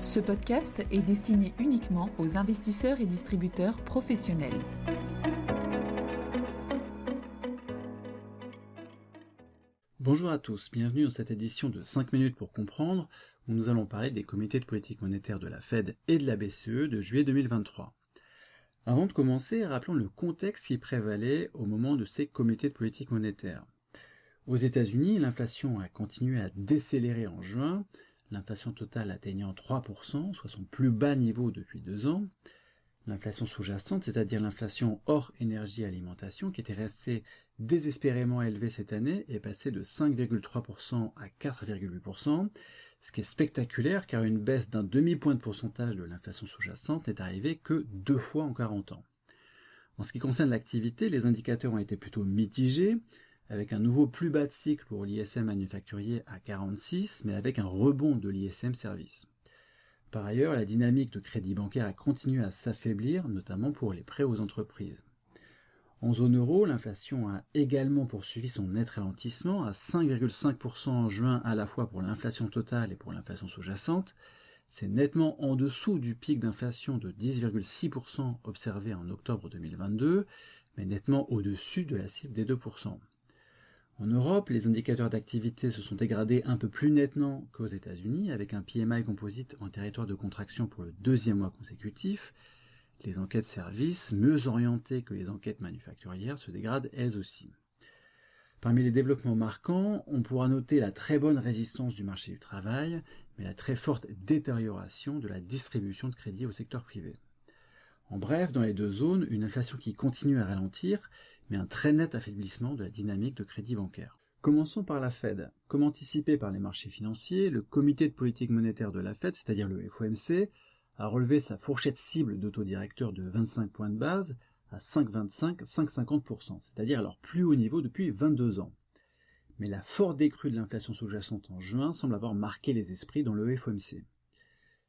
Ce podcast est destiné uniquement aux investisseurs et distributeurs professionnels. Bonjour à tous, bienvenue dans cette édition de 5 minutes pour comprendre, où nous allons parler des comités de politique monétaire de la Fed et de la BCE de juillet 2023. Avant de commencer, rappelons le contexte qui prévalait au moment de ces comités de politique monétaire. Aux États-Unis, l'inflation a continué à décélérer en juin, l'inflation totale atteignant 3%, soit son plus bas niveau depuis deux ans. L'inflation sous-jacente, c'est-à-dire l'inflation hors énergie et alimentation, qui était restée désespérément élevée cette année, est passée de 5,3% à 4,8%, ce qui est spectaculaire car une baisse d'un demi-point de pourcentage de l'inflation sous-jacente n'est arrivée que deux fois en 40 ans. En ce qui concerne l'activité, les indicateurs ont été plutôt mitigés, avec un nouveau plus bas de cycle pour l'ISM manufacturier à 46, mais avec un rebond de l'ISM service. Par ailleurs, la dynamique de crédit bancaire a continué à s'affaiblir, notamment pour les prêts aux entreprises. En zone euro, l'inflation a également poursuivi son net ralentissement à 5,5% en juin à la fois pour l'inflation totale et pour l'inflation sous-jacente. C'est nettement en dessous du pic d'inflation de 10,6% observé en octobre 2022, mais nettement au-dessus de la cible des 2%. En Europe, les indicateurs d'activité se sont dégradés un peu plus nettement qu'aux États-Unis, avec un PMI composite en territoire de contraction pour le deuxième mois consécutif. Les enquêtes services, mieux orientées que les enquêtes manufacturières, se dégradent elles aussi. Parmi les développements marquants, on pourra noter la très bonne résistance du marché du travail, mais la très forte détérioration de la distribution de crédit au secteur privé. En bref, dans les deux zones, une inflation qui continue à ralentir, mais un très net affaiblissement de la dynamique de crédit bancaire. Commençons par la Fed. Comme anticipé par les marchés financiers, le comité de politique monétaire de la Fed, c'est-à-dire le FOMC, a relevé sa fourchette cible de taux directeur de 25 points de base à 5,25-5,50%, c'est-à-dire leur plus haut niveau depuis 22 ans. Mais la forte décrue de l'inflation sous-jacente en juin semble avoir marqué les esprits dans le FOMC.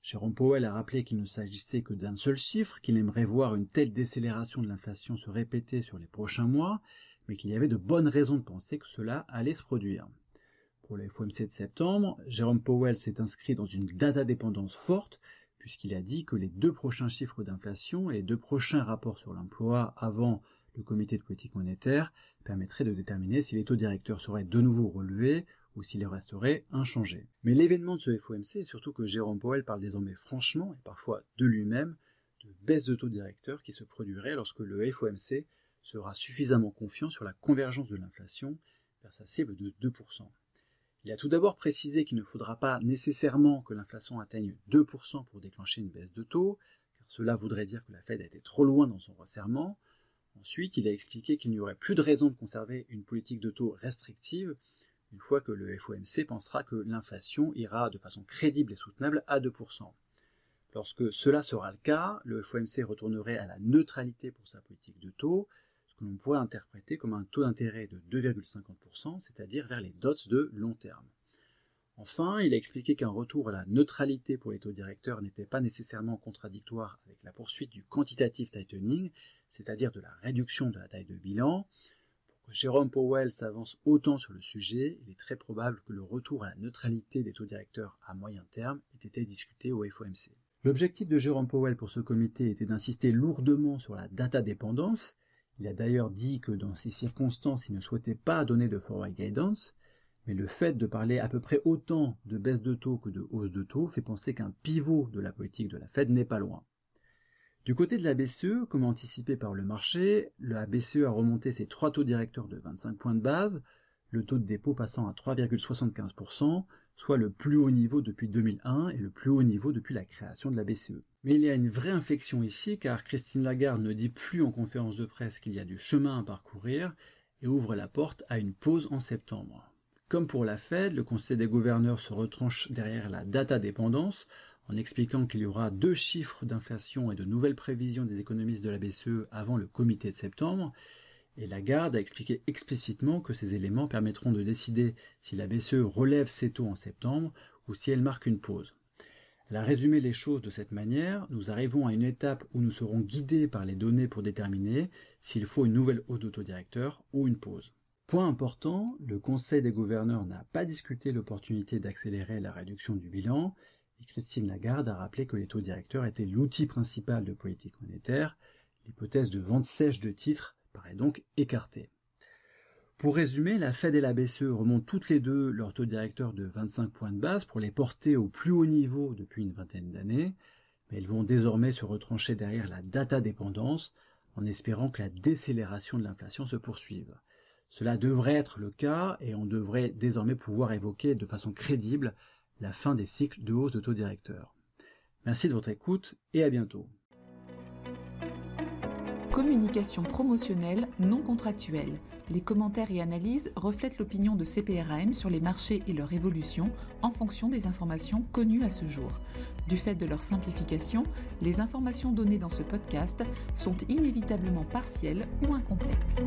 Jérôme Powell a rappelé qu'il ne s'agissait que d'un seul chiffre, qu'il aimerait voir une telle décélération de l'inflation se répéter sur les prochains mois, mais qu'il y avait de bonnes raisons de penser que cela allait se produire. Pour le FOMC de septembre, Jérôme Powell s'est inscrit dans une data dépendance forte, puisqu'il a dit que les deux prochains chiffres d'inflation et les deux prochains rapports sur l'emploi avant le comité de politique monétaire permettraient de déterminer si les taux directeurs seraient de nouveau relevés ou s'il resterait inchangé. Mais l'événement de ce FOMC est surtout que Jérôme Powell parle désormais franchement, et parfois de lui-même, de baisse de taux directeur qui se produirait lorsque le FOMC sera suffisamment confiant sur la convergence de l'inflation vers sa cible de 2%. Il a tout d'abord précisé qu'il ne faudra pas nécessairement que l'inflation atteigne 2% pour déclencher une baisse de taux, car cela voudrait dire que la Fed a été trop loin dans son resserrement. Ensuite, il a expliqué qu'il n'y aurait plus de raison de conserver une politique de taux restrictive une fois que le FOMC pensera que l'inflation ira de façon crédible et soutenable à 2%. Lorsque cela sera le cas, le FOMC retournerait à la neutralité pour sa politique de taux, ce que l'on pourrait interpréter comme un taux d'intérêt de 2,50%, c'est-à-dire vers les dots de long terme. Enfin, il a expliqué qu'un retour à la neutralité pour les taux directeurs n'était pas nécessairement contradictoire avec la poursuite du quantitative tightening, c'est-à-dire de la réduction de la taille de bilan, Jérôme Powell s'avance autant sur le sujet, il est très probable que le retour à la neutralité des taux directeurs à moyen terme ait été discuté au FOMC. L'objectif de Jérôme Powell pour ce comité était d'insister lourdement sur la data dépendance. Il a d'ailleurs dit que dans ces circonstances, il ne souhaitait pas donner de forward guidance, mais le fait de parler à peu près autant de baisse de taux que de hausse de taux fait penser qu'un pivot de la politique de la Fed n'est pas loin. Du côté de la BCE, comme anticipé par le marché, la BCE a remonté ses trois taux directeurs de 25 points de base, le taux de dépôt passant à 3,75%, soit le plus haut niveau depuis 2001 et le plus haut niveau depuis la création de la BCE. Mais il y a une vraie inflexion ici car Christine Lagarde ne dit plus en conférence de presse qu'il y a du chemin à parcourir et ouvre la porte à une pause en septembre. Comme pour la Fed, le Conseil des gouverneurs se retranche derrière la data dépendance en expliquant qu'il y aura deux chiffres d'inflation et de nouvelles prévisions des économistes de la BCE avant le comité de septembre, et Lagarde a expliqué explicitement que ces éléments permettront de décider si la BCE relève ses taux en septembre ou si elle marque une pause. Elle a résumé les choses de cette manière, nous arrivons à une étape où nous serons guidés par les données pour déterminer s'il faut une nouvelle hausse d'autodirecteur ou une pause. Point important, le Conseil des gouverneurs n'a pas discuté l'opportunité d'accélérer la réduction du bilan Christine Lagarde a rappelé que les taux directeurs étaient l'outil principal de politique monétaire. L'hypothèse de vente sèche de titres paraît donc écartée. Pour résumer, la Fed et la BCE remontent toutes les deux leur taux directeur de 25 points de base pour les porter au plus haut niveau depuis une vingtaine d'années, mais elles vont désormais se retrancher derrière la data dépendance en espérant que la décélération de l'inflation se poursuive. Cela devrait être le cas et on devrait désormais pouvoir évoquer de façon crédible la fin des cycles de hausse de taux directeur. Merci de votre écoute et à bientôt. Communication promotionnelle non contractuelle. Les commentaires et analyses reflètent l'opinion de CPRAM sur les marchés et leur évolution en fonction des informations connues à ce jour. Du fait de leur simplification, les informations données dans ce podcast sont inévitablement partielles ou incomplètes.